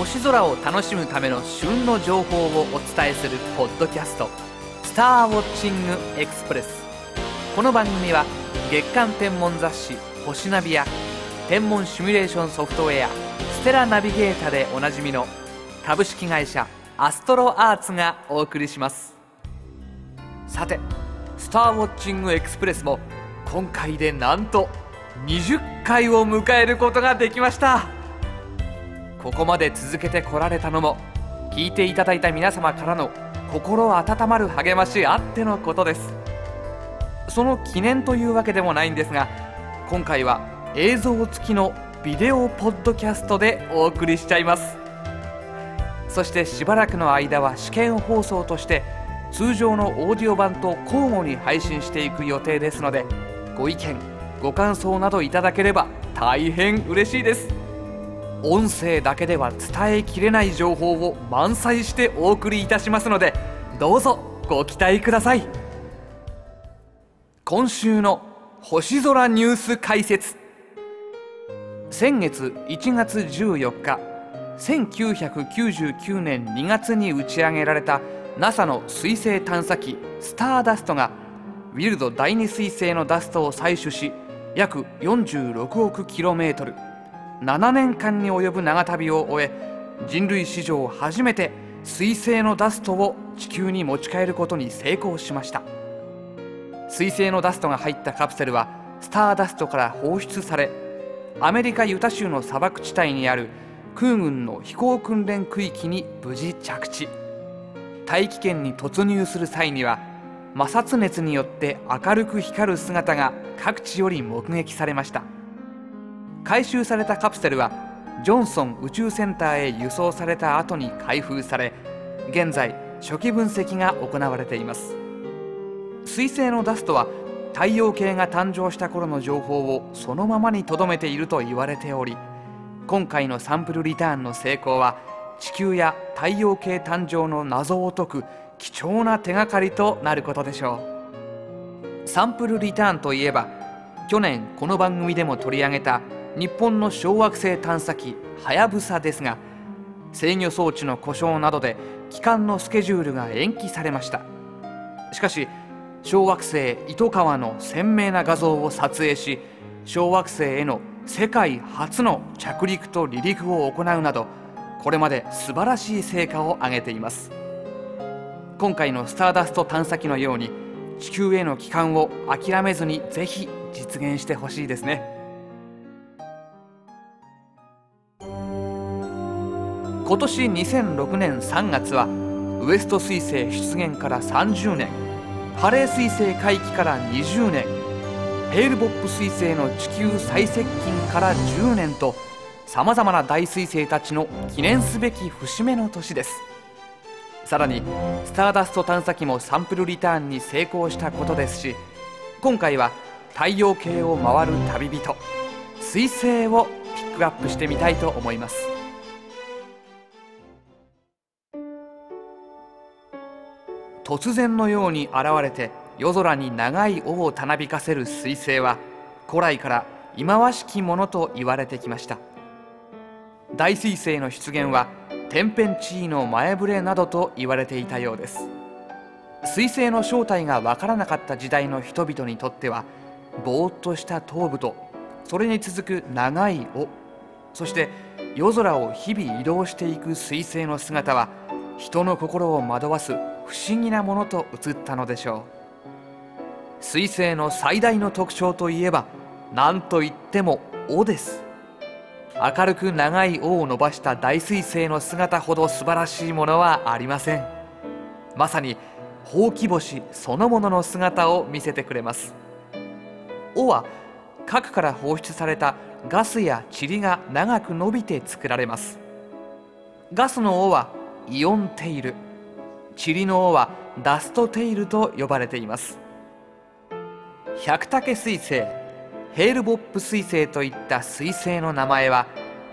星空を楽しむための旬の情報をお伝えするポッドキャスト「スターウォッチングエクスプレス」この番組は月間天文雑誌「星ナビ」や天文シミュレーションソフトウェア「ステラナビゲータ」でおなじみの株式会社アストロアーツがお送りします。さて「スターウォッチングエクスプレス」も今回でなんと20回を迎えることができました。ここまで続けてこられたのも聞いていただいた皆様からの心温まる励ましあってのことです。その記念というわけでもないんですが今回は映像付きのビデオポッドキャストでお送りしちゃいます。そしてしばらくの間は試験放送として通常のオーディオ版と交互に配信していく予定ですのでご意見ご感想などいただければ大変嬉しいです。音声だけでは伝えきれない情報を満載してお送りいたしますのでどうぞご期待ください。今週の星空ニュース解説。先月1月14日1999年2月に打ち上げられた NASA の水星探査機スターダストがウィルド第二彗星のダストを採取し約46億キロメートル7年間に及ぶ長旅を終え人類史上初めて彗星のダストを地球に持ち帰ることに成功しました。彗星のダストが入ったカプセルはスターダストから放出されアメリカユタ州の砂漠地帯にある空軍の飛行訓練区域に無事着地。大気圏に突入する際には摩擦熱によって明るく光る姿が各地より目撃されました。回収されたカプセルはジョンソン宇宙センターへ輸送された後に開封され現在初期分析が行われています。彗星のダストは太陽系が誕生した頃の情報をそのままに留めていると言われており今回のサンプルリターンの成功は地球や太陽系誕生の謎を解く貴重な手がかりとなることでしょう。サンプルリターンといえば去年この番組でも取り上げた日本の小惑星探査機はやぶさですが制御装置の故障などで帰還のスケジュールが延期されました。しかし小惑星糸川の鮮明な画像を撮影し小惑星への世界初の着陸と離陸を行うなどこれまで素晴らしい成果を上げています。今回のスターダスト探査機のように地球への帰還を諦めずにぜひ実現してほしいですね。今年2006年3月はウエスト彗星出現から30年ハレー彗星回帰から20年ヘールボップ彗星の地球最接近から10年とさまざまな大彗星たちの記念すべき節目の年です。さらにスターダスト探査機もサンプルリターンに成功したことですし今回は太陽系を回る旅人彗星をピックアップしてみたいと思います。突然のように現れて夜空に長い尾をたなびかせる彗星は古来から忌まわしきものと言われてきました。大彗星の出現は天変地異の前触れなどと言われていたようです。彗星の正体が分からなかった時代の人々にとってはぼーっとした頭部とそれに続く長い尾そして夜空を日々移動していく彗星の姿は人の心を惑わす不思議なものと映ったのでしょう。彗星の最大の特徴といえば何といっても尾です。明るく長い尾を伸ばした大彗星の姿ほど素晴らしいものはありません。まさにほうき星そのものの姿を見せてくれます。尾は核から放出されたガスや塵が長く伸びて作られます。ガスの尾はイオンテイル。塵の尾はダストテイルと呼ばれています。百武彗星ヘールボップ彗星といった彗星の名前は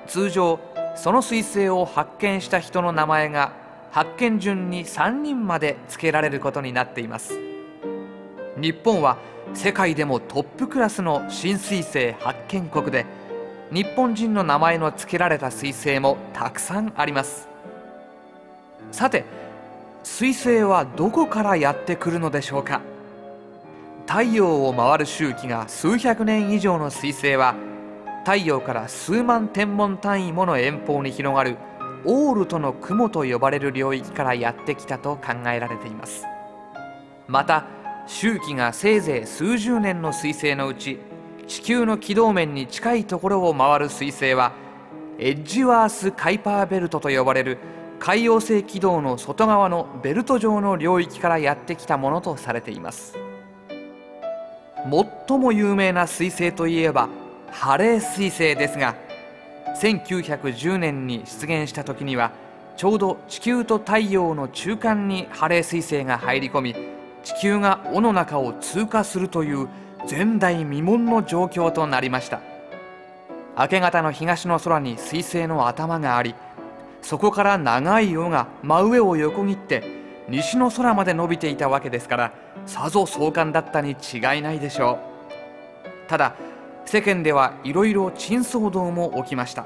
通常その彗星を発見した人の名前が発見順に3人まで付けられることになっています。日本は世界でもトップクラスの新彗星発見国で日本人の名前の付けられた彗星もたくさんあります。さて彗星はどこからやってくるのでしょうか？太陽を回る周期が数百年以上の彗星は太陽から数万天文単位もの遠方に広がるオールトの雲と呼ばれる領域からやってきたと考えられています。また周期がせいぜい数十年の彗星のうち地球の軌道面に近いところを回る彗星はエッジワース・カイパーベルトと呼ばれる海洋性軌道の外側のベルト状の領域からやってきたものとされています。最も有名な彗星といえばハレー彗星ですが1910年に出現した時にはちょうど地球と太陽の中間にハレー彗星が入り込み地球が尾の中を通過するという前代未聞の状況となりました。明け方の東の空に彗星の頭がありそこから長い尾が真上を横切って西の空まで伸びていたわけですからさぞ壮観だったに違いないでしょう。ただ世間ではいろいろ珍騒動も起きました。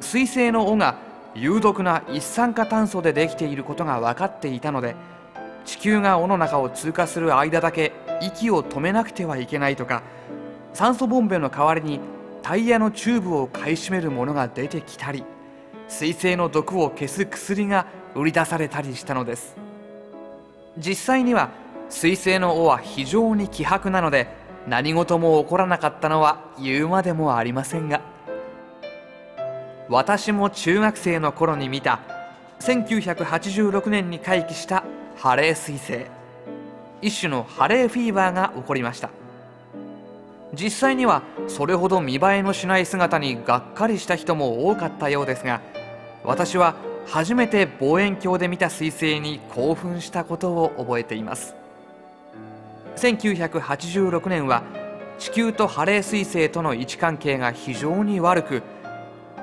彗星の尾が有毒な一酸化炭素でできていることが分かっていたので地球が尾の中を通過する間だけ息を止めなくてはいけないとか酸素ボンベの代わりにタイヤのチューブを買い占めるものが出てきたり水星の毒を消す薬が売り出されたりしたのです。実際には水星の尾は非常に希薄なので何事も起こらなかったのは言うまでもありませんが。私も中学生の頃に見た1986年に回帰したハレー彗星。一種のハレーフィーバーが起こりました。実際にはそれほど見栄えのしない姿にがっかりした人も多かったようですが私は初めて望遠鏡で見た彗星に興奮したことを覚えています。1986年は地球とハレー彗星との位置関係が非常に悪く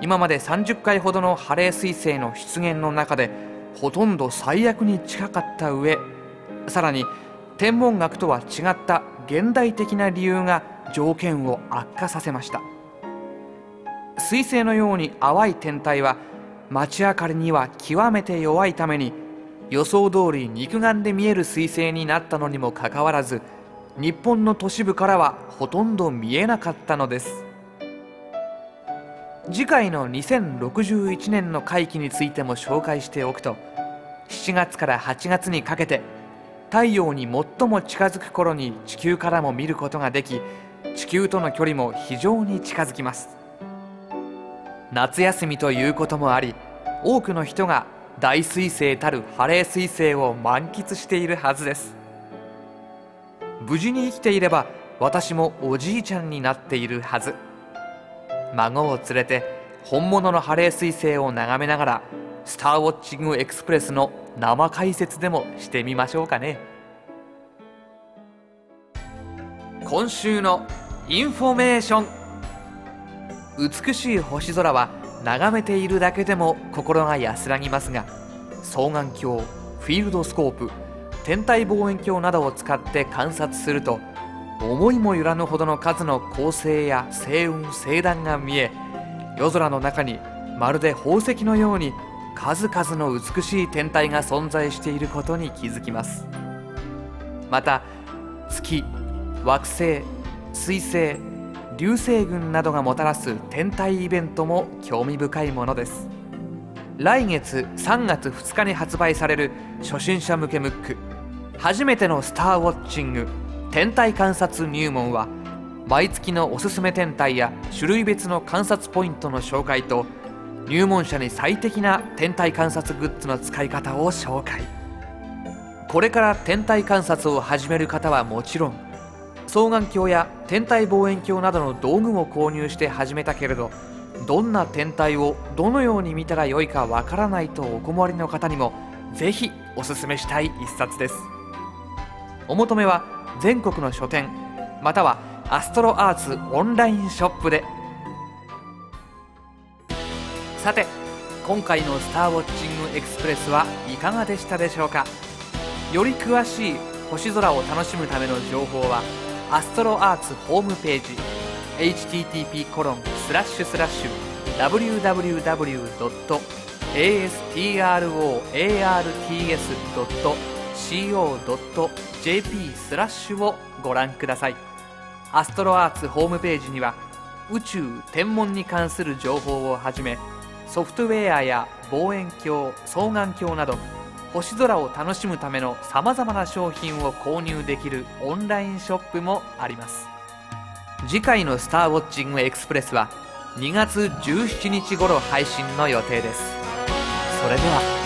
今まで30回ほどのハレー彗星の出現の中でほとんど最悪に近かった上さらに天文学とは違った現代的な理由が条件を悪化させました。彗星のように淡い天体は街明かりには極めて弱いために予想通り肉眼で見える彗星になったのにもかかわらず日本の都市部からはほとんど見えなかったのです。次回の2061年の回帰についても紹介しておくと7月から8月にかけて太陽に最も近づく頃に地球からも見ることができ地球との距離も非常に近づきます。夏休みということもあり多くの人が大彗星たるハレー彗星を満喫しているはずです。無事に生きていれば私もおじいちゃんになっているはず。孫を連れて本物のハレー彗星を眺めながらスターウォッチングエクスプレスの生解説でもしてみましょうかね。今週のインフォメーション。美しい星空は眺めているだけでも心が安らぎますが双眼鏡フィールドスコープ天体望遠鏡などを使って観察すると思いもよらぬほどの数の恒星や星雲星団が見え夜空の中にまるで宝石のように数々の美しい天体が存在していることに気づきます。また月惑星水星流星群などがもたらす天体イベントも興味深いものです。来月3月2日に発売される初心者向けムック。初めてのスターウォッチング天体観察入門は毎月のおすすめ天体や種類別の観察ポイントの紹介と入門者に最適な天体観察グッズの使い方を紹介。これから天体観察を始める方はもちろん双眼鏡や天体望遠鏡などの道具を購入して始めたけれどどんな天体をどのように見たらよいかわからないとお困りの方にもぜひおすすめしたい一冊です。お求めは全国の書店またはアストロアーツオンラインショップで。さて今回の「スターウォッチングエクスプレス」はいかがでしたでしょうか？より詳しい星空を楽しむための情報はアストロアーツホームページ http コロンスラッシュスラッシュ www.astroarts.co.jp スラッシュをご覧ください。アストロアーツホームページには宇宙天文に関する情報をはじめソフトウェアや望遠鏡双眼鏡など星空を楽しむためのさまざまな商品を購入できるオンラインショップもあります。次回の「スターウォッチングエクスプレス」は2月17日頃配信の予定です。それでは